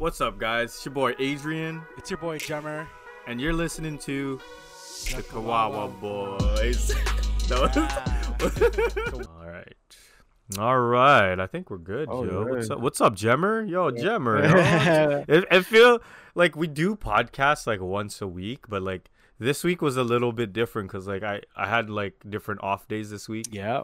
What's up, guys? It's your boy Adrian, It's your boy Jemmer. and you're listening to the Kawawa Boyz. No. All right. All right. I think we're good, All Joe. What's up? What's up, Jemmer? Yo, Jemmer. it, it feel like we do podcasts like once a week, but like this week was a little bit different because like I I had like different off days this week. Yeah.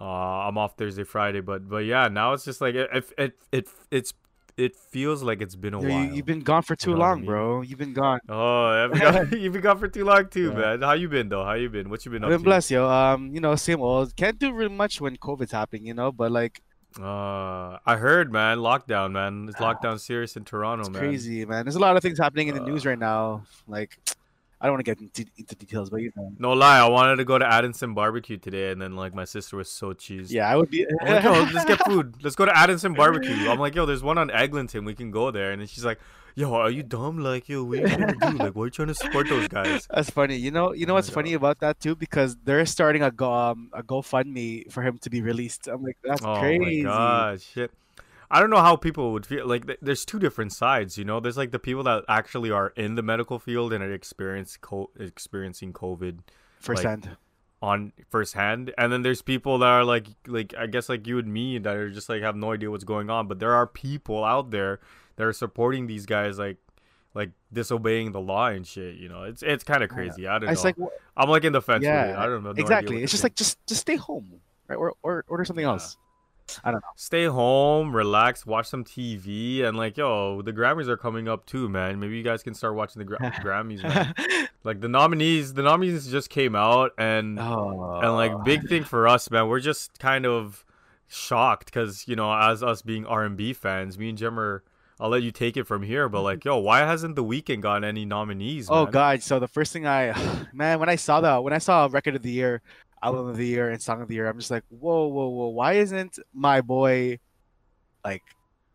Uh, I'm off Thursday, Friday, but but yeah, now it's just like it it it, it it's it feels like it's been a Yo, while. you, you've been gone for too know what I long, mean? bro. You've been gone. Oh, I've been gone, you've been gone for too long too, Yeah. man. How you been though? How you been? What you been I've up been to? blessed, yo. Um, you know, same old. Can't do really much when COVID's happening, you know. But like, Uh, I heard, man. Lockdown, man. It's lockdown serious in Toronto, it's man. crazy, man. There's a lot of things happening in the news Uh. right now. Like, I don't want to get into, into details, but you know. No lie, I wanted to go to Adamson Barbecue today, and then like my sister was so cheesed. Yeah, I would be. I'm like, yo, let's get food. Let's go to Adamson Barbecue. I'm like, yo, there's one on Eglinton. We can go there. And then she's like, yo, are you dumb? Like, yo, what are you trying to do? Like, why are you trying to support those guys? That's funny. You know, you know my what's funny about that too? Because they're starting a go um, a GoFundMe for him to be released. I'm like, that's oh crazy. my god, shit. I don't know how people would feel. Like, th- there's two different sides, you know. There's like the people that actually are in the medical field and are experience co- experiencing COVID Firsthand. on firsthand, and then there's people that are like, like I guess like you and me that are just like have no idea what's going on. But there are people out there that are supporting these guys, like, like disobeying the law and shit. You know, it's it's kind of crazy. I don't know. it's like, wh- I'm like in the fence. yeah, I don't know. no exactly. It's just like just just stay home, right? Or or order something Yeah. else. I don't know. stay home, relax, watch some TV, and like, yo, the Grammys are coming up too, man. Maybe you guys can start watching the gra- Grammys, man. Like the nominees, the nominees just came out, and oh, and like oh. big thing for us, man. We're just kind of shocked because you know, as us being R and B fans, me and Jem are. I'll let you take it from here, but like, yo, why hasn't the Weeknd gotten any nominees? Oh god! So the first thing I, man, when I saw that, when I saw record of the year, album of the year, and song of the year, I'm just like, whoa, whoa, whoa! Why isn't my boy, like,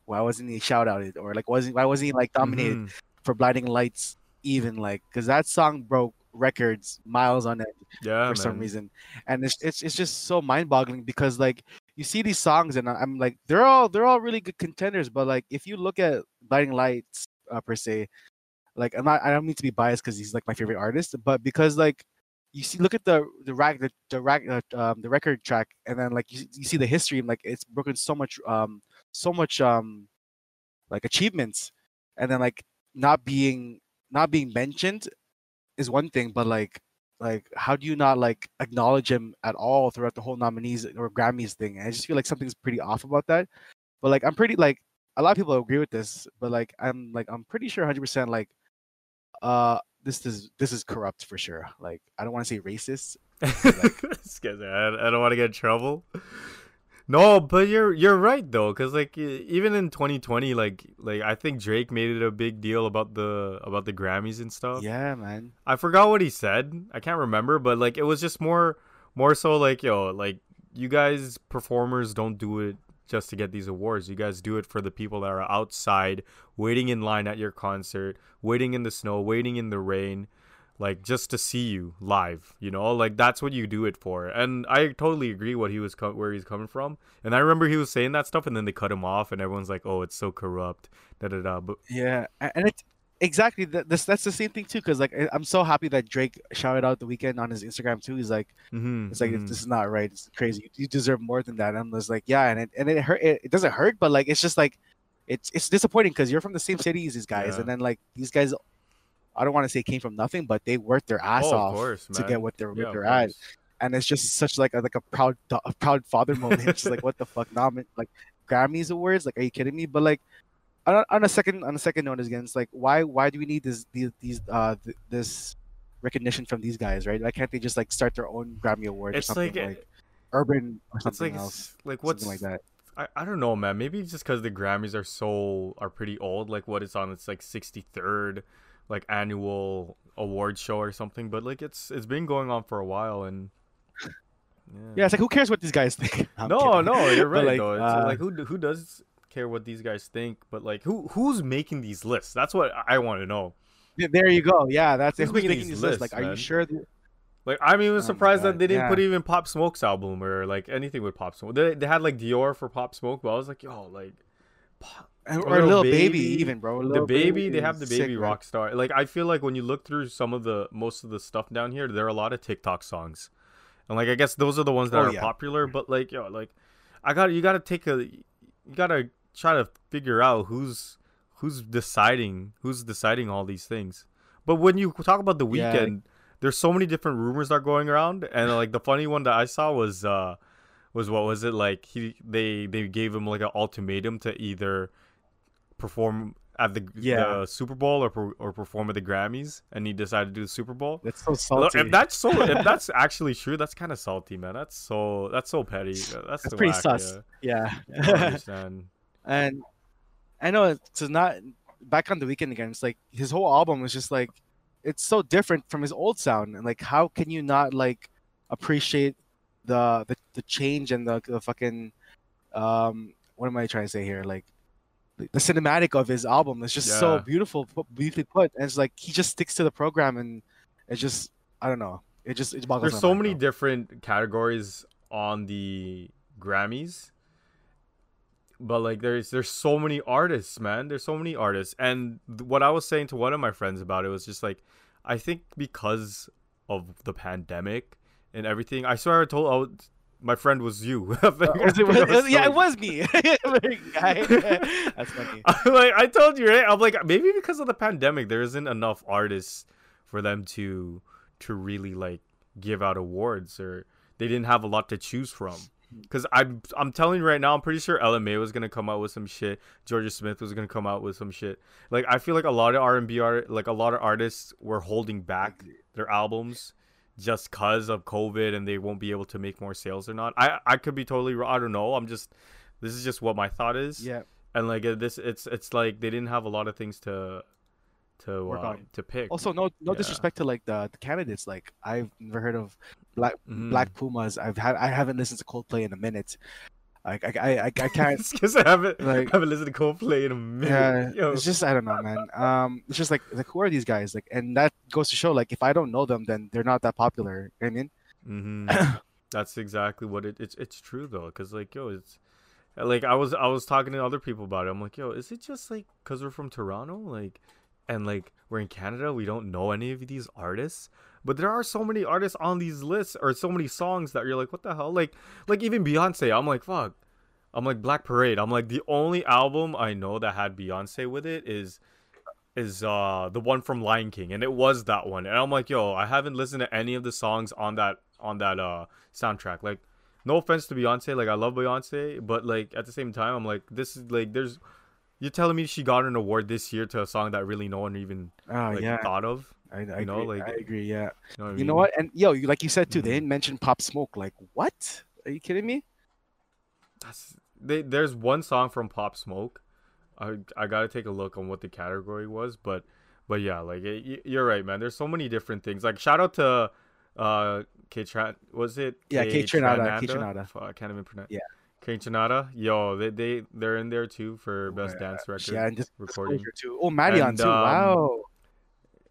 why wasn't he shout outed or like wasn't why wasn't he like nominated Mhm. for Blinding Lights? Even like, because that song broke records miles on it Yeah, for some reason, and it's it's it's just so mind boggling because like you see these songs and I'm like they're all they're all really good contenders, but like if you look at Blinding Lights uh, per se, like I'm not I don't mean to be biased because he's like my favorite artist, but because like you see look at the the rag the the rack uh, um, the record track and then like you, you see the history and like it's broken so much um so much um like achievements. And then like not being not being mentioned is one thing but like like how do you not like acknowledge him at all throughout the whole nominees or grammys thing? I just feel like something's pretty off about that. But like i'm pretty like a lot of people agree with this but like i'm like i'm pretty sure 100% like uh this is this is corrupt for sure like i don't want to say racist guy's- I, I don't want to get in trouble. No, but you're you're right though, because like even in 2020, like like I think Drake made it a big deal about the about the Grammys and stuff. yeah man I forgot what he said. I can't remember, but like it was just more more so like yo, like you guys performers don't do it just to get these awards. You guys do it for the people that are outside waiting in line at your concert, waiting in the snow, waiting in the rain, like just to see you live, you know? Like that's what you do it for. And I totally agree what he was co- where he's coming from. And I remember he was saying that stuff and then they cut him off and everyone's like, "Oh, it's so corrupt." Da da da. But Yeah, and it's exactly that. This that's the same thing too. Because like I'm so happy that Drake shouted out the Weeknd on his Instagram too. He's like, mhm, it's like mhm. this is not right. It's crazy. You, deserve more than that. And I'm just like, yeah, and it and it hurt. It, it doesn't hurt, but like it's just like it's it's disappointing because you're from the same city as these guys, Yeah. and then like these guys. I don't want to say came from nothing, but they worked their ass Oh, of off course, to get what they're Yeah, they're at, and it's just such like a like a proud a proud father moment. It's just like what the fuck, nomin like Grammys awards? Like, are you kidding me? But like on, on a second on a second note again, it's like why why do we need this these, these uh th- this recognition from these guys, right? Why can't they just like start their own Grammy award or It's something like, like, urban or it's something like else, like what's something like that? I, I don't know, man. Maybe it's just because the Grammys are so are pretty old. Like what it's on, it's like sixty third, like annual award show or something. But like it's it's been going on for a while, and Yeah, it's like who cares what these guys think? I'm no, kidding. no, you're right like, though. It's uh, like who who does care what these guys think? But like who who's making these lists? That's what I want to know. There you go. Yeah, that's Who's who's making making these lists. lists, Like, are you sure? th- Like I'm even Oh surprised that they didn't put even Pop Smoke's album or like anything with Pop Smoke. They, they had like Dior for Pop Smoke, but I was like, yo, like, Pop- And- Or or Lil little baby, Baby, even bro. the Lil baby, they have the baby man. rock star. Like I feel like when you look through some of the most of the stuff down here, there are a lot of TikTok songs, and like I guess those are the ones that Oh, are yeah. popular. But like yo, like I got you got to take a, you got to try to figure out who's who's deciding who's deciding all these things. But when you talk about the Yeah. Weeknd, there's so many different rumors that are going around, and like the funny one that I saw was uh was what was it like he they they gave him like an ultimatum to either perform at the, Yeah. the Super Bowl or or perform at the Grammys, and he decided to do the Super Bowl. That's so salty. if that's so, if that's actually true, that's kind of salty, man. That's so that's so petty. That's, That's pretty whack, sus. Yeah. yeah. I understand. And I know it's not back on the Weeknd again. It's like his whole album is just like it's so different from his old sound, and like how can you not like appreciate the the, the change and the, the fucking um what am I trying to say here like the cinematic of his album is just so beautiful, beautifully put. And it's like he just sticks to the program, and it's just I don't know. It just it boggles There's so many bro. different categories on the Grammys. But like there's there's so many artists, man. There's so many artists. And what I was saying to one of my friends about it was just like I think because of the pandemic and everything. I swear I told oh, my friend was you. I think- I Was it- was- was yeah, it was me. Guy. That's funny. I'm like I told you, right? I'm like maybe because of the pandemic, there isn't enough artists for them to to really like give out awards, or they didn't have a lot to choose from. Because I'm I'm telling you right now, I'm pretty sure Ella Mai was gonna come out with some shit. Jorja Smith was gonna come out with some shit. Like I feel like a lot of R and B art, like a lot of artists were holding back their albums just cause of COVID and they won't be able to make more sales or not. I I could be totally wrong. I don't know. I'm just this is just what my thought is Yeah. and like uh, this it's it's like they didn't have a lot of things to to Work uh, on. to pick Also, no no Yeah. disrespect to like the, the candidates. Like I've never heard of Black Mhm. Black Pumas. I've had I haven't listened to Coldplay in a minute. Like I I I, I can't. because i haven't like- I haven't listened to coldplay in a minute Yeah, Yo. it's just I don't know, man. Um, it's just like like who are these guys? Like, and that goes to show like if I don't know them, then they're not that popular. You know I mean, Mhm. that's exactly what it it's it's true though because like yo it's like i was i was talking to other people about it i'm like yo is it just like because we're from toronto like and like we're in canada we don't know any of these artists but there are so many artists on these lists or so many songs that you're like what the hell? Like like even beyonce i'm like fuck. I'm like black parade. I'm like the only album i know that had beyonce with it is is uh the one from lion king and it was that one and i'm like yo i haven't listened to any of the songs on that on that uh soundtrack. Like no offense to beyonce like i love beyonce but like at the same time i'm like this is like there's you're telling me she got an award this year to a song that really no one even oh like yeah, thought of I, I you know, agree. like- I agree. Yeah, you know what, I you know what? And yo, you like you said too, they Mhm. didn't mention Pop Smoke. Like what? Are you kidding me? That's they, there's one song from Pop Smoke. I I gotta take a look on what the category was, but but yeah, like it, you're right, man. There's so many different things. Like shout out to uh K Tran was it? Yeah, Kaytranada, K. Fuck, I can't even pronounce. Yeah. Kaytranada. Yo, they they they're in there too for best Uh, dance record. Yeah, and just recording. Too. Oh, Marion And, too. um, wow.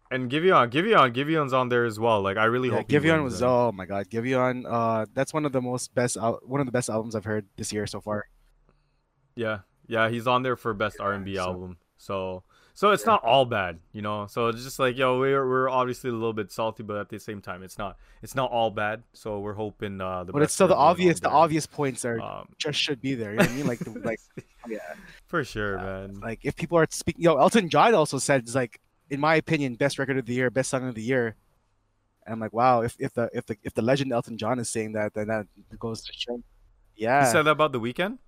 And Giveon, Giveon, Giveon's on there as well. Like I really Yeah, hope Giveon was oh my god, Giveon. Uh, that's one of the most best al- one of the best albums I've heard this year so far. Yeah, yeah, he's on there for best Yeah, R and B so- album. So, so it's not all bad, you know. So it's just like, yo, we're we're obviously a little bit salty, but at the same time, it's not it's not all bad. So we're hoping uh the But it's still the are going on obvious. The obvious points are Um, just should be there. You know what I mean? Like, the, like yeah, for sure, uh, man. like if people are speaking, yo, Elton John also said it's like, in my opinion, best record of the year, best song of the year. And I'm like, wow, if if the if the if the legend Elton John is saying that, then that goes to show. Yeah, You said that about the Weeknd?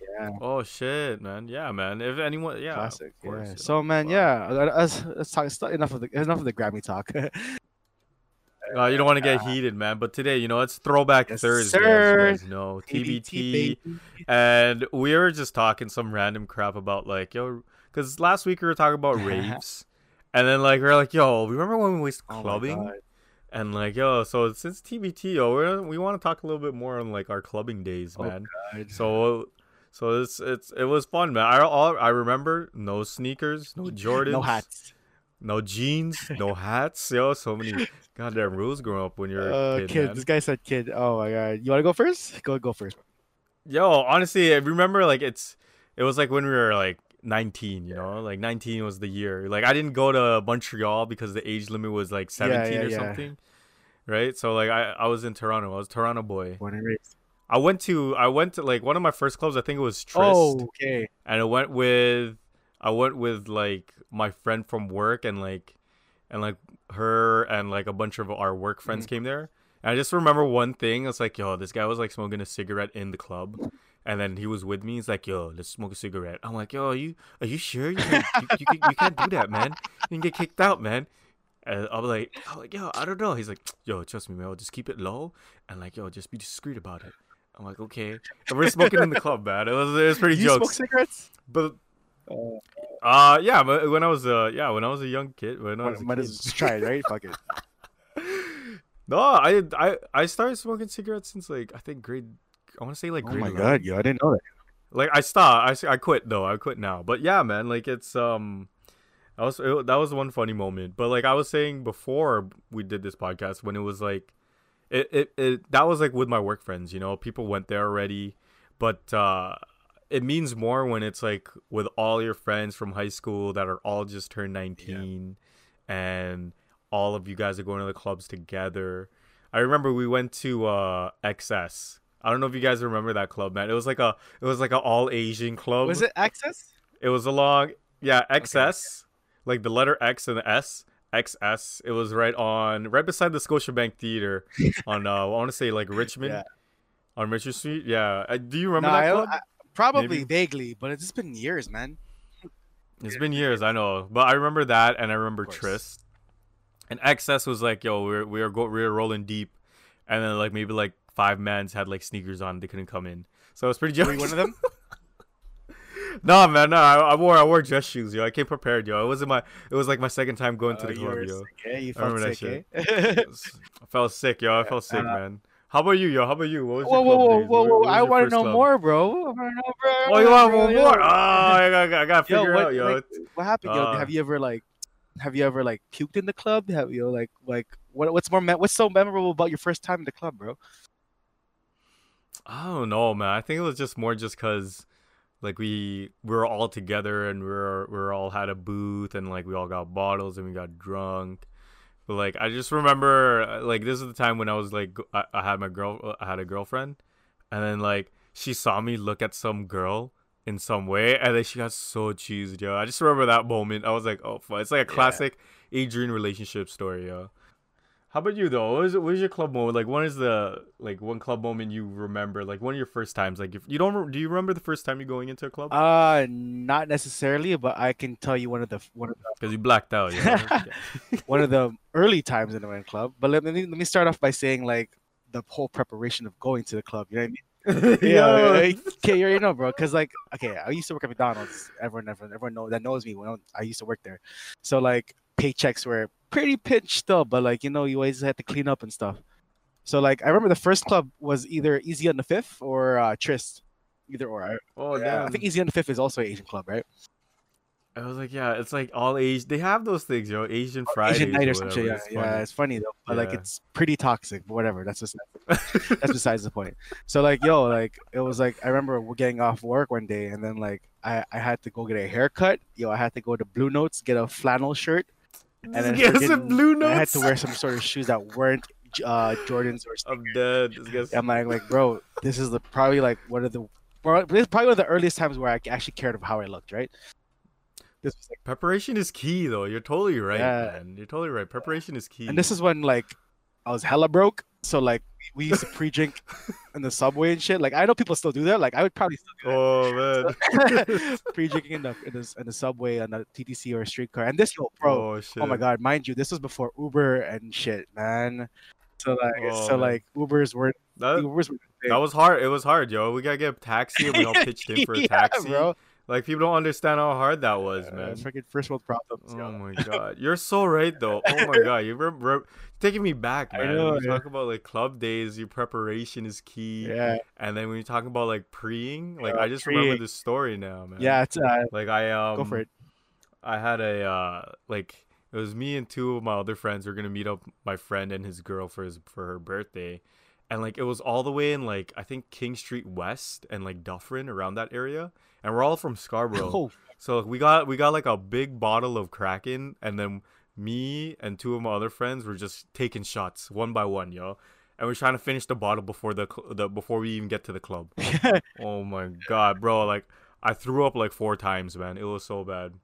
Yeah, Oh shit, man. Yeah, man. If anyone, yeah, classic. Course, yeah. So man, yeah, let's, let's talk. Enough of the enough of the Grammy talk. Uh, you don't want to get heated, man. But today, you know, it's Throwback Yes, Thursday, sir. as you guys know. TBT. And we were just talking some random crap about like yo, because last week we were talking about raves, and then like we are like yo, remember when we went Oh clubbing? God. and like yo, so since TBT, yo, we're, we want to talk a little bit more on like our clubbing days, Oh, man. God. So so it's it's it was fun, man. I all, I remember no sneakers, no Jordans, no hats. no jeans, no hats. Yo, so many goddamn rules growing up when you're Uh, a kid, kid. This guy said kid. Oh my god. You want to go first? Go go first. Yo, honestly, I remember like it's it was like when we were like 19 you know like 19 was the year like i didn't go to montreal because the age limit was like 17 yeah, or yeah. something right so like i i was in toronto i was toronto boy Born and raised. I went to i went to like one of my first clubs i think it was Tryst, Oh, okay. and i went with i went with like my friend from work and like and like her and like a bunch of our work friends mm-hmm. came there and i just remember one thing it's like yo this guy was like smoking a cigarette in the club and then he was with me. He's like, "Yo, let's smoke a cigarette." I'm like, "Yo, are you are you sure you can, you, you, can, you can't do that, man? You can get kicked out, man." And I'm like, I'm like, "Yo, I don't know." He's like, "Yo, trust me, man. I'll just keep it low and like, yo, just be discreet about it." I'm like, "Okay." And we're smoking in the club, man. It was it was pretty You smoke cigarettes? but Oh, uh, yeah, but when I was uh, yeah, when I was a young kid, when I was might, as well just try it, right? Fuck it. No, I I I started smoking cigarettes since like I think grade. I want to say like Oh my 11. god, yo, I didn't know that. Like I stopped. I I quit though. I quit now. But yeah, man. Like it's um, that was it, that was one funny moment. But like I was saying before we did this podcast, when it was like, it it, it that was like with my work friends. You know, people went there already, but uh, it means more when it's like with all your friends from high school that are all just turned nineteen, and all of you guys are going to the clubs together. I remember we went to uh XS. I don't know if you guys remember that club, man. It was like a it was like an all Asian club. Was it Access? It was along yeah, XS. Like the letter X and the S. XS. It was right on right beside the Scotiabank Theater on uh I want to say like Richmond. Yeah. On Richard Street. Yeah. Uh, do you remember No, that I, club? I, probably Maybe. vaguely, but it's just been years, man. It's been years, I know, but I remember that, and I remember course. Tris. And XS was like, yo, we're we were go we were rolling deep, and then like maybe like five mans had like sneakers on, they couldn't come in, so it was pretty Were you one of them? no, man, no, I, I wore I wore dress shoes, yo. I came prepared, yo. It wasn't my, it was like my second time going to Uh, the club, yo. sick, yeah, you I felt sick, eh? I felt sick, yo. I felt sick, man. How about you, yo? How about you? What was Whoa, your whoa, club whoa, whoa, whoa! I want to know club? more, bro. I want to know, bro. Oh, you want more? more? Oh, I got, I got to Yo, figure what, out, yo. like, what happened? Yo, Uh, have you ever like, have you ever like puked in the club? Have you like, like, what, what's more, what's so memorable about your first time in the club, bro? I don't know, man. I think it was just more just cause like we we were all together and we were we were all had a booth and like we all got bottles and we got drunk. But like I just remember uh, like this is the time when I was like I, I had my girl I had a girlfriend and then like she saw me look at some girl in some way and then she got so cheesed, yo. I just remember that moment. I was like, oh, fuck. it's like a Yeah. classic Adrian relationship story, yo. How about you though? What is what is your club moment? Like, when is the like one club moment you remember? Like one of your first times. Like, if you don't, do you remember the first time you going into a club? Uh, not necessarily, but I can tell you one of the one of Because you blacked out. You know? one of the early times in the club. But let me let me start off by saying like the whole preparation of going to the club. You know what I mean? Yeah, okay, you already know, bro. Because like, okay, I used to work at McDonald's. Everyone, everyone, everyone know that knows me. When I used to work there, so like paychecks were pretty pinched still, but like you know, you always had to clean up and stuff. So like, I remember the first club was either Easy on the Fifth or uh, Tryst, either or. I, Oh yeah, damn. I think Easy on the Fifth is also an Asian club, right? I was like, yeah, it's like all Asian. They have those things, yo. Asian Friday, Asian night or or some shit. Yeah, It's yeah, funny. it's funny though, but like it's pretty toxic. But whatever, that's just that's besides the point. So like, yo, like it was like I remember we're getting off work one day, and then like I I had to go get a haircut. Yo, I had to go to Bluenotes get a flannel shirt, and This guy's a freaking- blue and I had to wear some sort of shoes that weren't uh Jordans or. I'm dead. This guy's I'm like, like, bro, this is the probably like one of the. This is probably one of the earliest times where I actually cared of how I looked, right? This was like, preparation is key, though. You're totally right, Yeah. man. You're totally right. Preparation is key. and this is when like I was hella broke, so like we used to pre-drink in the subway and shit. Like I know people still do that. Like I would probably still Oh man. pre-drinking in the in the, in the subway on a TTC or a streetcar. And this, yo, bro, Oh shit. oh my god, mind you, this was before Uber and shit, man. So like, Oh, so man. like Ubers were That, Ubers were that was hard. It was hard, yo. We gotta get a taxi, and we all pitched in for a Yeah, taxi. bro. Like people don't understand how hard that was, Uh, man. freaking first world problems. Oh yo. my god, you're so right though. Oh my god, you're re- re- taking me back, I man. know, when you yeah. talk about like club days, your preparation is key. Yeah, And then when you talk about like preing, like Yeah, I just remember preing. this story now, man. yeah. It's uh, Like I um go for it. I had a uh like it was me and two of my other friends were gonna meet up my friend and his girl for his for her birthday. And like it was all the way in like I think King Street West and like Dufferin around that area. And we're all from Scarborough. Oh, So we got we got like a big bottle of Kraken, and then me and two of my other friends were just taking shots one by one, yo. And we're trying to finish the bottle before the cl- the before we even get to the club. oh my god, bro! Like I threw up like four times, man. It was so bad.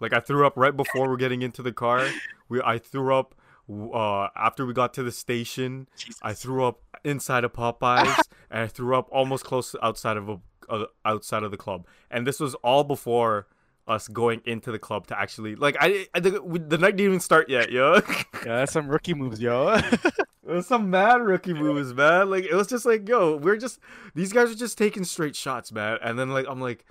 Like I threw up right before we're getting into the car. We I threw up uh after we got to the station. I threw up inside of Popeyes, and I threw up almost close outside of a uh, outside of the club. And this was all before us going into the club to actually like I, I the, we, the night didn't even start yet, yo. Yeah, that's some rookie moves, yo. It was some mad rookie moves, man. Like it was just like, yo, we're just these guys are just taking straight shots, man. And then like I'm like,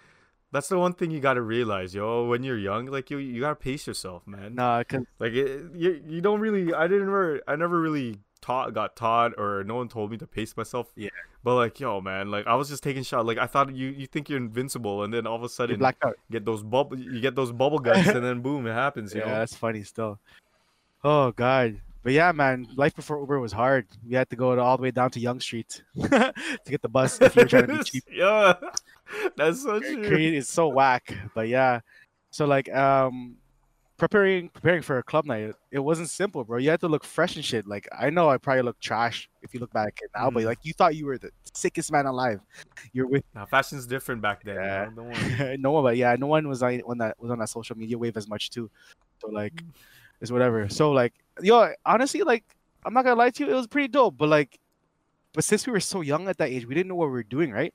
that's the one thing you gotta realize, yo. When you're young, like you you gotta pace yourself, man. nah, cause Like it, you you don't really. I didn't ever. I never really taught got taught or no one told me to pace myself. Yeah. But like, yo, man, like I was just taking shots. Like I thought you you think you're invincible, and then all of a you sudden out. get those bubble you get those bubble guts, and then boom, it happens. You Yeah, know. that's funny still. Oh god. But yeah, man, life before Uber was hard. We had to go all the way down to Yonge Street to get the bus if you were trying to be cheap. yeah, that's so true. Is so whack. But yeah, so like um, preparing preparing for a club night, it wasn't simple, bro. You had to look fresh and shit. Like I know I probably look trash if you look back at now, but Mm. like you thought you were the sickest man alive. You're with Now fashion's different back then. Yeah. You know? Don't no one, but yeah, no one was on on that was on that social media wave as much too. So like, it's whatever. So like, yo, honestly, like, I'm not gonna lie to you, it was pretty dope. But like, but since we were so young at that age, we didn't know what we were doing, right?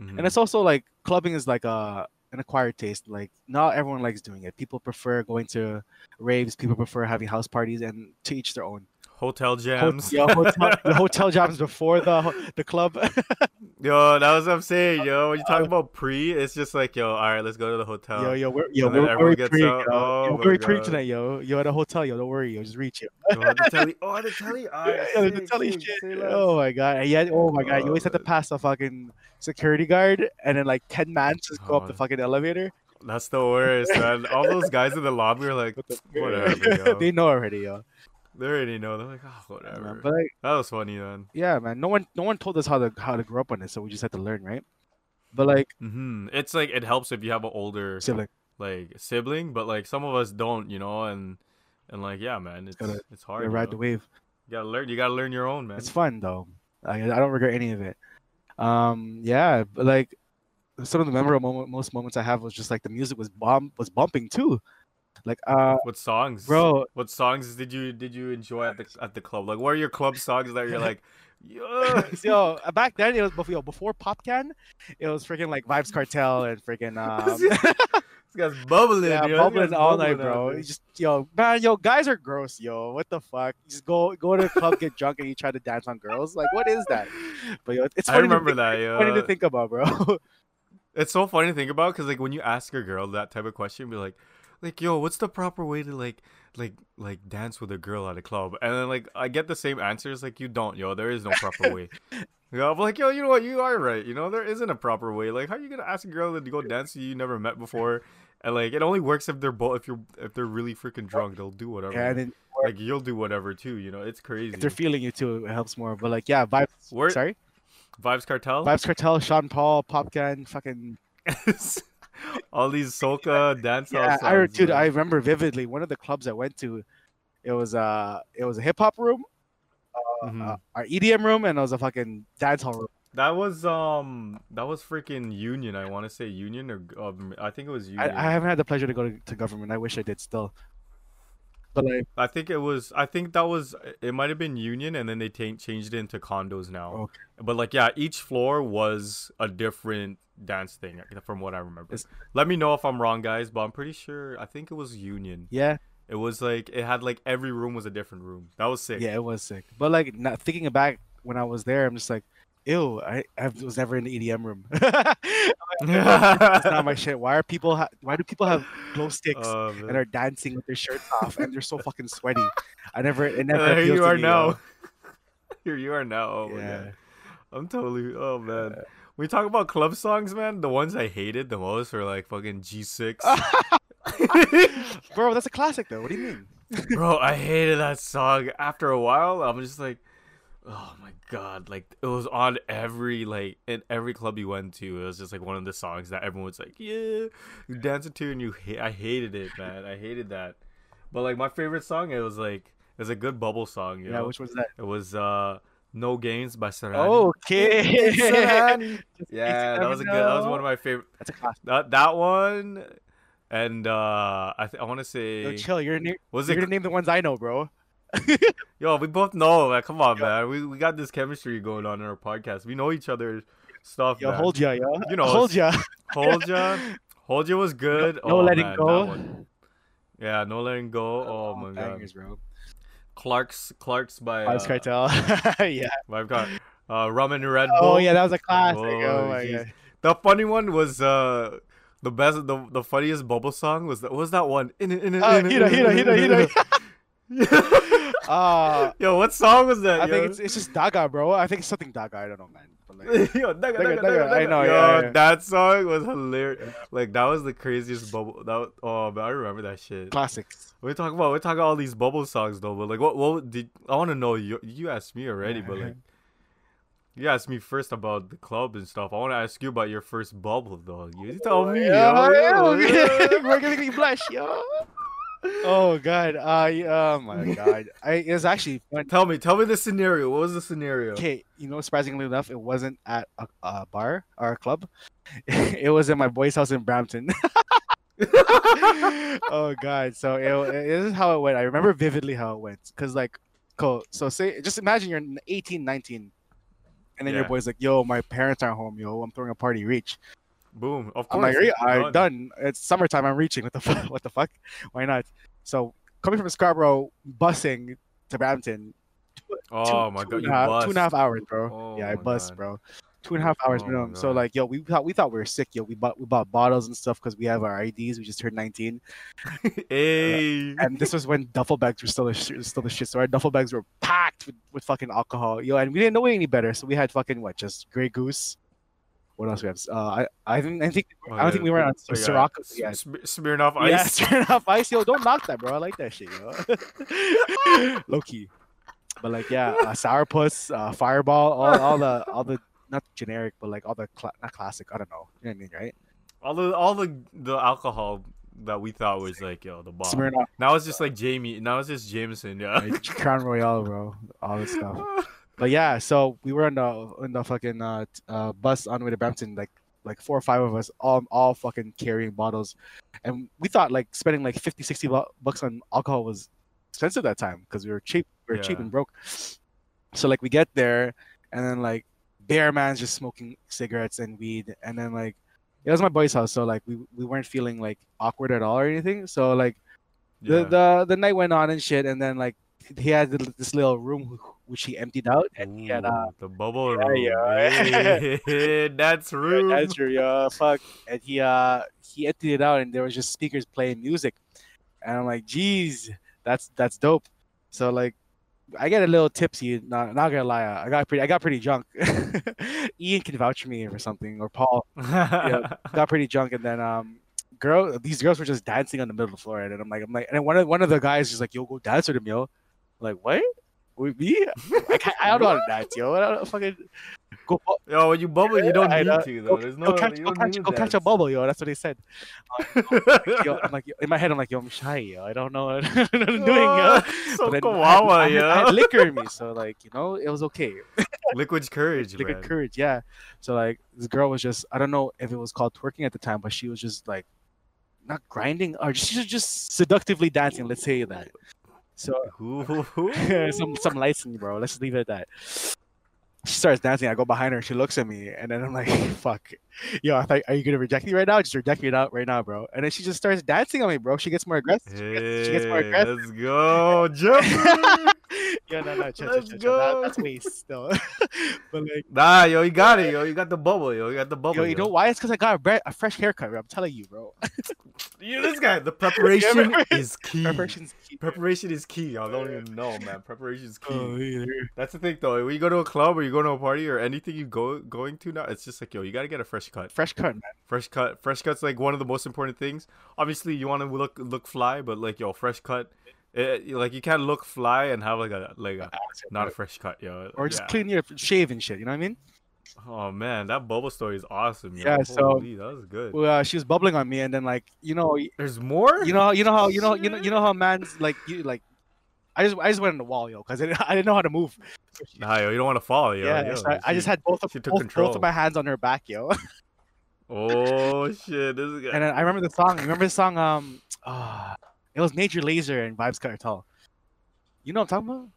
Mhm. And it's also like clubbing is like a an acquired taste. Like not everyone likes doing it. People prefer going to raves. People prefer having house parties, and to each their own. hotel Ho- jams. yeah, hotel, the hotel jams before the the club. Yo, that was what I'm saying, yo. When you talk about pre, it's just like, yo, all right, let's go to the hotel. yo, yo, we're, yo, we're, we're pre, out. yo. Oh yo, we're pre tonight, yo. Yo at a hotel, yo. Don't worry, yo. Just reach it. Yo, the telly. Oh, the telly. All right, Yeah, the telly sick, shit. Oh my god. Yeah, oh my god. You Oh, always have to pass the fucking security guard and then like ten man just go up the Oh. fucking elevator. That's the worst, man. All those guys in the lobby are like, whatever, yo. they know already, yo. They already know. They're like, oh, Yeah, whatever. man. But like, that was funny, man. yeah, man. No one no one told us how to how to grow up on this, so we just had to learn, right? But like hmm It's like it helps if you have an older sibling. like sibling, but like some of us don't, you know, and and like yeah, man, it's Gotta- it's hard. Yeah, you ride know? the wave. You gotta learn. You gotta learn your own, man. It's fun though. I, I don't regret any of it. Um, yeah, but like some of the memorable moment, most moments I have was just like the music was bomb was bumping too. Like uh, What songs, bro, What songs did you did you enjoy at the at the club? Like, what are your club songs that you're like, yo, uh, back then it was before, yo, before Popcaan, it was freaking like Vybz Kartel and freaking um, this guy's bubbling, yeah, yo. Bubbling all night, bubbling out bro. Just yo, man, yo, guys are gross, yo. What the fuck? You just go go to the club, get drunk, and you try to dance on girls. Like, what is that? But yo, it's I remember think- that, yo. funny to think about, bro. It's so funny to think about because like when you ask a girl that type of question, be like, like yo, what's the proper way to like like like dance with a girl at a club? And then like I get the same answers like you don't, yo. There is no proper way. Know, I'm like, yo, you know what? You are right. You know, there isn't a proper way. Like, how are you gonna ask a girl to go dance you never met before? And like, it only works if they're both if you're if they're really freaking drunk, they'll do whatever. yeah, and like you'll do whatever too. You know, it's crazy. if they're feeling you too, it helps more. But like, yeah, Vybz. Where- Sorry, Vybz Kartel. Vybz Kartel, Sean Paul, Popcaan, fucking All these soca dance yeah. songs. I dude, man. I remember vividly one of the clubs I went to. It was uh, it was a hip hop room, Mhm. uh, our EDM room, and it was a fucking dance hall room. That was um that was freaking Uniun. I want to say Uniun or um, I think it was I, Uniun. I haven't had the pleasure to go to, to Guvernment. I wish I did still. But like, I think it was. I think that was. It might have been Union, and then they ta- changed it into condos now. Okay. But like, yeah, each floor was a different dance thing, from what I remember. It's- Let me know if I'm wrong, guys. But I'm pretty sure. I think it was Uniun. yeah, It was like it had like every room was a different room. That was sick. yeah, it was sick. But like, not, thinking back when I was there, I'm just like, ew, I, I was never in the EDM room. It's not my shit. Why are people? Ha- why do people have glow sticks Oh, and are dancing with their shirts off and they're so fucking sweaty? I never. It never. Here you are me, now. Here you are now. Oh my god. I'm totally. Oh man. When we talk about club songs, man, the ones I hated the most were like fucking G6. Bro, that's a classic though. What do you mean? Bro, I hated that song. After a while, I'm just like, oh my god, like it was on every like in every club you went to. It was just like one of the songs that everyone was like, yeah, you dancing to, and you. Ha- I hated it, man. I hated that. But like my favorite song, it was like it was a good bubble song. You Yeah, know? which was that? it was uh No Games by Serani. Okay. Serani. Yeah, that was a good. That was one of my favorite. That's a classic. That that one, and uh I th- I want to say Yo, chill. You're, na- was you're it gonna name the ones I know, bro. Yo, we both know, man. Come on, Yo. man. We we got this chemistry going on in our podcast. We know each other's stuff. Yo, man. hold ya, yo. You know, hold ya. hold ya, hold ya was good. No oh, letting man, go. Yeah, no letting go. Oh my god. Bro. Clark's Clark's by Vybz uh, Kartel. yeah. I've got uh rum and Red Bull. Oh yeah, that was a classic. Oh, Oh, my jeez. god. The funny one was uh the best the the funniest bubble song was that what was that one? In in in it, Hira, Hira, Hira, Hira. Uh, Yo, what song was that? I yo? think it's it's just Daga, bro. I think it's something Daga. I don't know, man. But Yo, I know, yeah, yeah. that song was hilarious. Like that was the craziest bubble. That was, oh, man, I remember that shit. classics. We talk about we talk about all these bubble songs though, but like, what what did I want to know? You you asked me already, but like, you asked me first about the club and stuff. I want to ask you about your first bubble though. You tell oh, me. Yeah, yo, oh, yeah, oh, yo, yo. We're gonna make me blush, yo. Oh god. i oh my god. I it was actually fun. Tell me, tell me the scenario. What was the scenario? Okay, you know, surprisingly enough, it wasn't at a, a bar or a club. it was in my boy's house in Brampton. oh god. So it, it, this is how it went. I remember vividly how it went. Cause like, cool. So say, just imagine you're 18, 19, and then your boy's like, "Yo, my parents aren't home. Yo, I'm throwing a party. Reach." Boom. Of course. I'm like, I'm done. done. It's summertime. I'm reaching. What the fuck? What the fuck? Why not? So coming from Scarborough, busing to Brampton. Oh two- my two god, and half- two and a half hours, bro. Oh yeah, I God. bro. Two and a half hours Oh minimum. So like, yo, we thought we thought we were sick, yo. We bought we bought bottles and stuff because we have our IDs. We just turned 19, uh, hey. and this was when duffel bags were still the sh- still the shit. So our duffel bags were packed with, with fucking alcohol, yo, and we didn't know any better. So we had fucking what, just Grey Goose. What else we have? Uh, I I didn't I think Oh, I don't yeah. think we were on Oh, yeah. S- Yeah, Smirnoff Ice. turn off ice, yo. Don't knock that, bro. I like that shit, yo. Low key, but like, yeah, uh, sourpuss, uh, fireball, all, all the, all the, not generic, but like all the, cla- not classic. I don't know. You know what I mean, right? all the all the the alcohol that we thought was like yo the bomb. Smirnoff, Now it's just like Jamie. Now it's just Jameson. Yeah. Crown Royal, bro. All this stuff. But yeah, so we were in the in the fucking uh, uh bus on the way to Brampton, like like four or five of us, all all fucking carrying bottles, and we thought like spending like 50, 60 bucks on alcohol was expensive that time because we were cheap, we were cheap and broke. So like we get there, and then like Bear Man's just smoking cigarettes and weed, and then like it was my boy's house, so like we we weren't feeling like awkward at all or anything. So like the Yeah. the the night went on and shit, and then like he had this little room which he emptied out, and he had uh, the bubble yeah, room. yeah. Hey, that's rude. that's true, yeah, fuck, and he uh he emptied it out, and there was just speakers playing music, and I'm like, geez, that's that's dope. So like. I get a little tipsy. Not, not gonna lie, I got pretty. I got pretty drunk. Ian can vouch for me or something, or Paul. yeah, got pretty drunk, and then um, girl, these girls were just dancing on the middle of the floor, and I'm like, I'm like, and one of one of the guys is like, yo, go dance with him, yo. I'm like, what? With me? I, I don't know how to dance, yo. I don't fucking go, bu- Yo, when you bubble, you don't I need know. to though. go, There's go no. catch, you go catch, go catch a bubble, yo. That's what they said. yo, I'm like, yo, in my head, I'm like, yo, I'm shy, yo. I don't know what I'm doing, yo. so But then I had- kawawa, I, had, I had liquor in me, so like, you know, it was okay. Liquid courage, liquid man. courage, yeah. So like, this girl was just, I don't know if it was called twerking at the time, but she was just like, not grinding, or she was just seductively dancing. Let's say that. So some some license, bro. Let's leave it at that. She starts dancing. I go behind her. She looks at me, and then I'm like, "Fuck, yo, I thought, are you gonna reject me right now? Just reject me out right now, bro." And then she just starts dancing on me, bro. She gets more aggressive. She gets, she gets more aggressive. let's go, jump. Yeah, no, no, chill, chill, Let's chill, chill. That, go. that's waste still. but like, nah, yo, you got it, yo. You got the bubble, yo. You got the bubble. yo, you know why? It's because I got a, bre- a fresh haircut. Bro. I'm telling you, bro. You, this guy, the preparation remember? is key. Preparation's key. Preparation is key. I don't even know, man. Preparation is key. Oh, yeah. That's the thing, though. When you go to a club or you go to a party or anything you go going to now, it's just like, yo, you gotta get a fresh cut. Fresh cut, man. Fresh cut. Fresh cut's like one of the most important things. Obviously, you want to look look fly, but like, yo, fresh cut. It, like you can't look fly and have like a like a not a fresh cut, yo. or just Yeah. clean your shave and shit. You know what I mean? Oh man, that bubble story is awesome. Yo. Yeah, so- that was good. Well, uh, she was bubbling on me, and then like you know, There's more. you know, you know how you know you know you know how man's like you like. I just I just went on the wall, yo, because I didn't, I didn't know how to move. Nah, yo, you don't want to fall, yo. yeah, yo, so I, I just had both of she took both, control. both of my hands on her back, yo. Oh shit, this is. good. And I remember the song. Remember the song? Um, ah, it was Major Lazer and Vybz Kartel. You know what I'm talking about?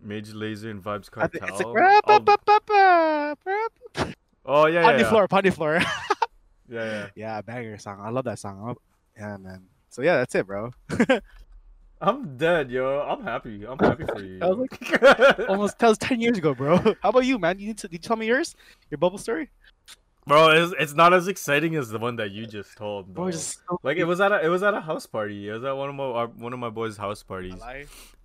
Major Lazer and Vybz Kartel. It's like I'll- "Ra-ba-ba-ba-ba, ra-ba-ba." oh yeah, yeah, yeah. floor, on the floor. yeah, yeah. yeah, banger song. I love that song. Oh, Yeah, man. So yeah, that's it, bro. I'm dead, yo. I'm happy. I'm happy for you. I was yo. Almost that was ten years ago, bro. How about you, man? You need to you tell me yours? Your bubble story? Bro, it's, it's not as exciting as the one that you just told. Bro, Bro. so Like it was at a it was at a house party. It was at one of my our, one of my boys' house parties.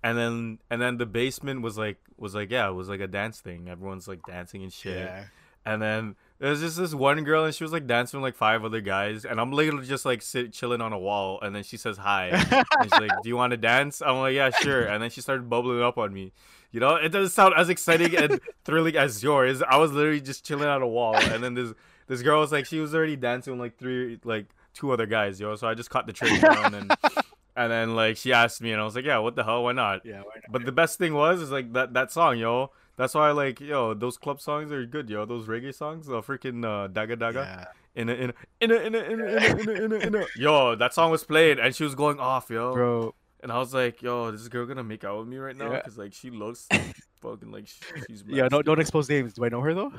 And then and then the basement was like was like yeah, it was like a dance thing. Everyone's like dancing and shit. Yeah. And then there was just this one girl, and she was like dancing with like five other guys, and I'm literally just like sit chilling on a wall, and then she says hi, and she's like, "Do you want to dance?" I'm like, "Yeah, sure." And then she started bubbling up on me. You know, it doesn't sound as exciting and thrilling as yours. I was literally just chilling on a wall, and then this this girl was like, she was already dancing with like three, like two other guys, yo. So I just caught the train, you know, and then and then like she asked me, and I was like, yeah, what the hell, why not? Yeah, why not? But the best thing was is like that that song, yo. That's why I like yo those club songs are good, yo. Those reggae songs, the freaking uh, daga daga. Yeah. In a in a in a in a in a in a in a in a yo, that song was played and she was going off, yo. Bro, and I was like, yo, is this girl gonna make out with me right now? Yeah. Cause like she looks fucking like she's. yeah, no, blessed. don't expose names. Do I know her though?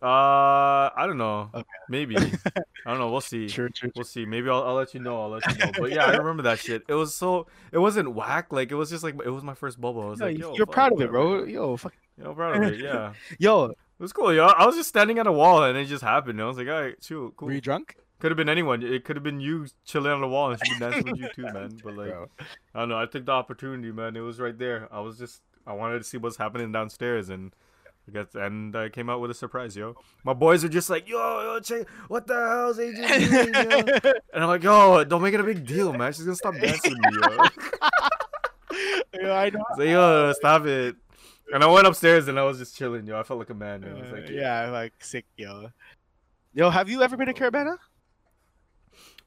Uh, I don't know. Okay. Maybe. I don't know. We'll see. Sure, sure. We'll see. Maybe I'll, I'll let you know. I'll let you know. But yeah, I remember that shit. It was so. It wasn't whack. Like it was just like it was my first bubble. I was No, like, yo, you're fuck, proud of it, bro. Yo, fuck. Know, proud of it. Yeah, Yo, it was cool. Yo, I was just standing at a wall and it just happened. I was like, all right, chill, cool. were you drunk? Could have been anyone. It could have been you chilling on the wall and she been dancing with you too, man. But like, Bro. I don't know. I took the opportunity, man. It was right there. I was just, I wanted to see what's happening downstairs, and I guess, and I came out with a surprise, yo. My boys are just like, yo, yo, check, what the hell is AJ doing, yo? And I'm like, yo, don't make it a big deal, man. She's gonna stop dancing with me, yo. yeah, I know. So yo, stop it. And I went upstairs and I was just chilling, yo. I felt like a man. Yo. I was Uh, like, yeah, like sick, yo. Yo, have you ever been to Caribana?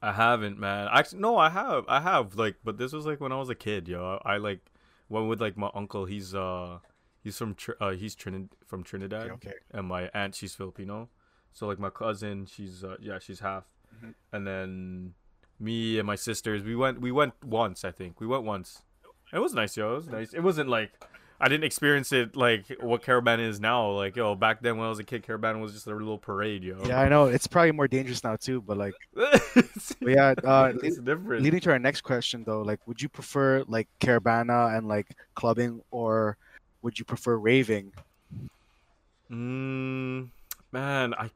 I haven't, man. Actually, no, I have. I have. Like, but this was like when I was a kid, yo. I, I like went with like my uncle. He's uh, he's from Tr- uh, he's Trinid from Trinidad, Okay, okay. and my aunt she's Filipino. So like my cousin, she's uh, yeah, she's half. Mhm. And then me and my sisters, we went. We went once, I think. We went once. It was nice, yo. It was nice. It wasn't like. I didn't experience it like what Caravan is now. Like, yo, back then when I was a kid, Caravan was just a little parade, yo. Yeah, I know. It's probably more dangerous now too, but like, but yeah. Uh, it's different. leading to our next question though, like, would you prefer like Caribana and like clubbing, or would you prefer raving? Mm, man, I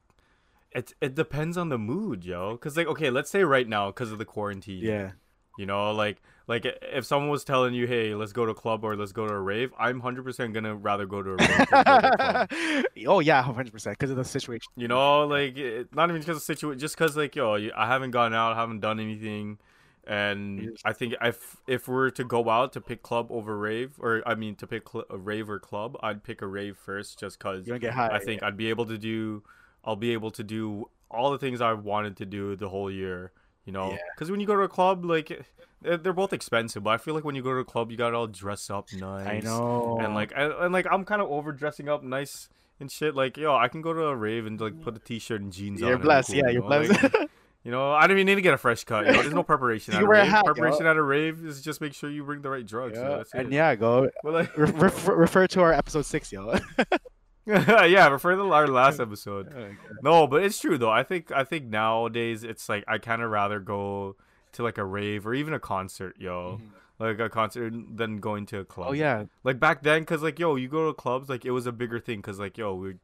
it it depends on the mood, yo. Cause like, okay, let's say right now, cause of the quarantine. Yeah, You know, like like if someone was telling you, hey, let's go to a club or let's go to a rave, I'm hundred percent gonna rather go to a rave. to a oh yeah, hundred percent because of the situation. You know, like it, not even because of situation, just because like yo, I haven't gone out, I haven't done anything, and I think if if we're to go out to pick club over rave, or I mean to pick cl- a rave or club, I'd pick a rave first, just because You don't get high. I think I'd be able to do, I'll be able to do all the things I wanted to do the whole year. You know, Yeah. because when you go to a club, like they're they're both expensive, but I feel like when you go to a club, you got to all dress up nice. I know. And like, and, and like, I'm kind of over dressing up nice and shit. Like, yo, I can go to a rave and like put a t-shirt and jeans on. you're and I'm blessed. cool, yeah, you you're know? blessed. Like, you know, I don't even need to get a fresh cut. Yo. There's no preparation. You at wear a rave. hat, yo. preparation at a rave is just make sure you bring the right drugs. yo, yeah. that's and it. yeah, go But like, re- refer, refer to our episode six, yo. yeah, refer to our last episode. No, but it's true though. I think I think nowadays it's like I kind of rather go to like a rave or even a concert, yo. Mhm. Like a concert than going to a club. Oh yeah, Like back then, cause like yo, you go to clubs, like it was a bigger thing, cause like yo, we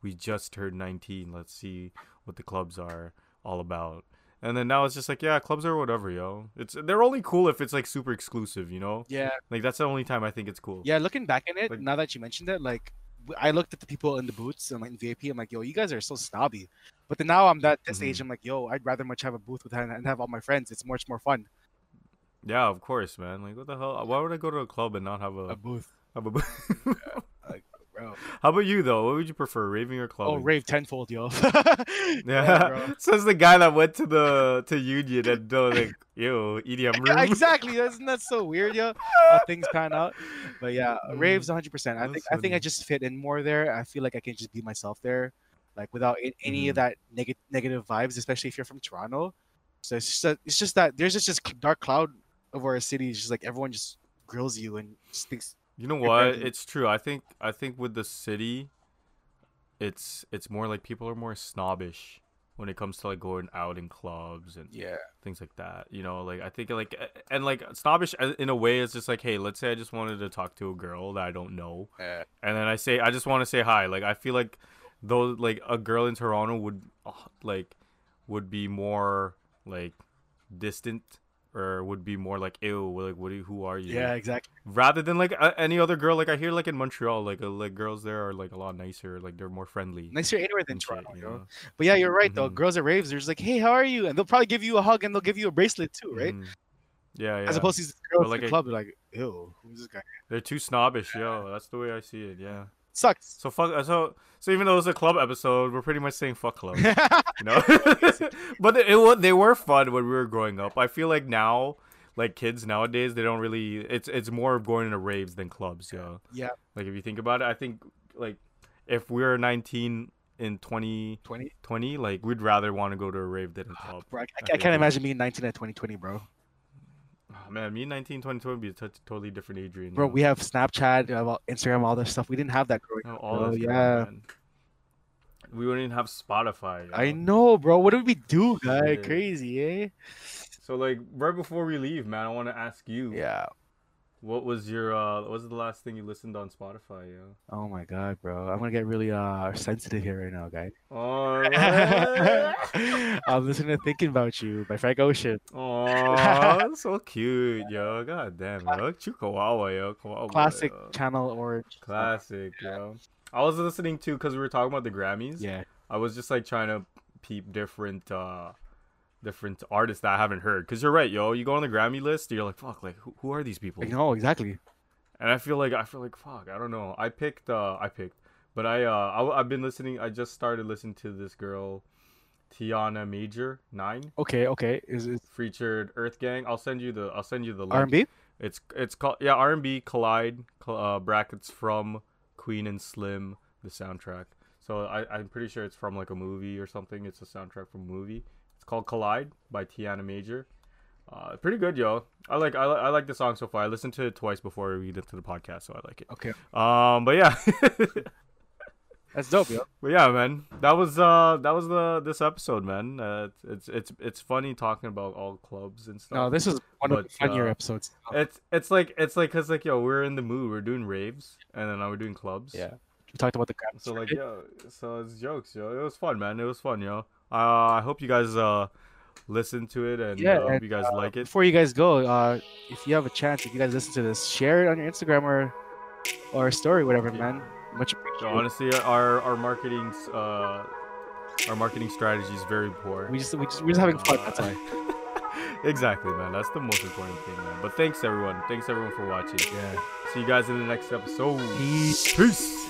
we just turned nineteen. Let's see what the clubs are all about. And then now it's just like yeah, clubs are whatever, yo. It's they're only cool if it's like super exclusive, you know. yeah, Like that's the only time I think it's cool. yeah. Looking back in it, Like- now that you mentioned it, like I looked at the people in the booths and like in VIP. I'm like, yo, you guys are so snobby. But then now I'm at this Mhm. age. I'm like, yo, I'd rather much have a booth with and have all my friends. It's much more fun. Yeah, of course, man. Like, what the hell? Why would I go to a club and not have a A booth, have a? booth? bro. How about you though? What would you prefer, raving or clubbing? Oh, rave tenfold, yo. Yeah, says the guy that went to the to Uniun and uh, like, yo, EDM room. Yeah, exactly. Isn't that so weird, yo? How things pan out. But yeah, Mm. raves 100. percent I think I think I just fit in more there. I feel like I can just be myself there, like without any of Mhm. that negative negative vibes, especially if you're from Toronto. So it's just that, it's just that there's just this dark cloud over our city. It's just like everyone just grills you and just thinks. You know what? It's true. I think I think with the city, it's it's more like people are more snobbish when it comes to like going out in clubs and Yeah. things like that. You know, like I think like and like snobbish in a way is just like, hey, let's say I just wanted to talk to a girl that I don't know, Yeah. and then I say I just want to say hi. Like I feel like though like a girl in Toronto would uh, like would be more like distant or would be more like ew like what you, who are you Yeah. Exactly. rather than like a, any other girl like i hear like in montreal like uh, like girls there are like a lot nicer like they're more friendly Nicer anywhere than shit, Toronto, you yo. know? But yeah, you're right though. Mhm. Girls at raves, they're just like, "Hey, how are you?" And they'll probably give you a hug and they'll give you a bracelet too, right? Mhm. yeah yeah As opposed to these girls like at the club, they're like, "Ew, who's this guy?" they're too snobbish yo that's the way i see it yeah Sucks. so fuck uh, so so even though it was a club episode we're pretty much saying fuck club you know but it, wa they were fun when we were growing up i feel like now like kids nowadays they don't really it's it's more of going to raves than clubs yo yeah, like if you think about it i think like if we are 19 in 20 twenty. 20 like we'd rather want to go to a rave than a club Bro, I, I, I I can't imagine being 19 at 2020, bro. Man me 19 20 would be a t- totally different Adrian Bro, know? we have Snapchat, we have all- Instagram, all this stuff. We didn't have that growing Oh, up. all yeah, we wouldn't even have spotify I know, bro. What did we do, guy? Crazy, eh? so like right before we leave man i want to ask you Yeah. What was your uh what was the last thing you listened on spotify yo Oh my god, bro. I'm gonna get really uh sensitive here right now, guy. oh I'm listening to "Thinking About You" by Frank Ocean. oh so cute yo god damn yo Chihuahua yo Kawawa, Classic yo. Channel Orange. classic yo i was listening to because we were talking about the grammys Yeah. I was just like trying to peep different uh different artists that I haven't heard. Cause you're right, yo. You go on the Grammy list, you're like, fuck, like who, who are these people? Like, no, exactly. And I feel like I feel like fuck, I don't know. I picked uh I picked, but I uh I, have been listening. I just started listening to this girl, Tiana Major Nine, Okay, okay. Is it featured EarthGang. I'll send you the I'll send you the link. R&B? It's it's called yeah R and B Collide uh, brackets from Queen and Slim the soundtrack. So I I'm pretty sure it's from like a movie or something. It's a soundtrack from a movie. It's called Collide by Tiana Major. Uh, pretty good, yo. I like I, li- I like the song so far. I listened to it twice before we did to the podcast, so I like it. Okay. Um, but yeah, That's dope, yo. but yeah, man. That was uh that was the this episode, man. Uh, it's it's it's funny talking about all clubs and stuff. No, this is one of the funnier uh, episodes. It's it's like it's like cause like yo, we're in the mood. We're doing raves, and then now we're doing clubs. Yeah. We talked about the Grammys. So like yo, so it's jokes, yo. It was fun, man. It was fun, yo. Uh, I hope you guys uh listen to it and Yeah, uh, hope and, you guys like it. Before you guys go, uh, if you have a chance, if you guys listen to this, share it on your Instagram or or story, whatever, Yeah. man. Much appreciated. honestly, our our marketing uh our marketing strategy is very poor. we just we just we're just having fun. That's why. exactly, man. That's the most important thing, man. But thanks everyone. Thanks everyone for watching. Yeah. See you guys in the next episode. Peace. Peace.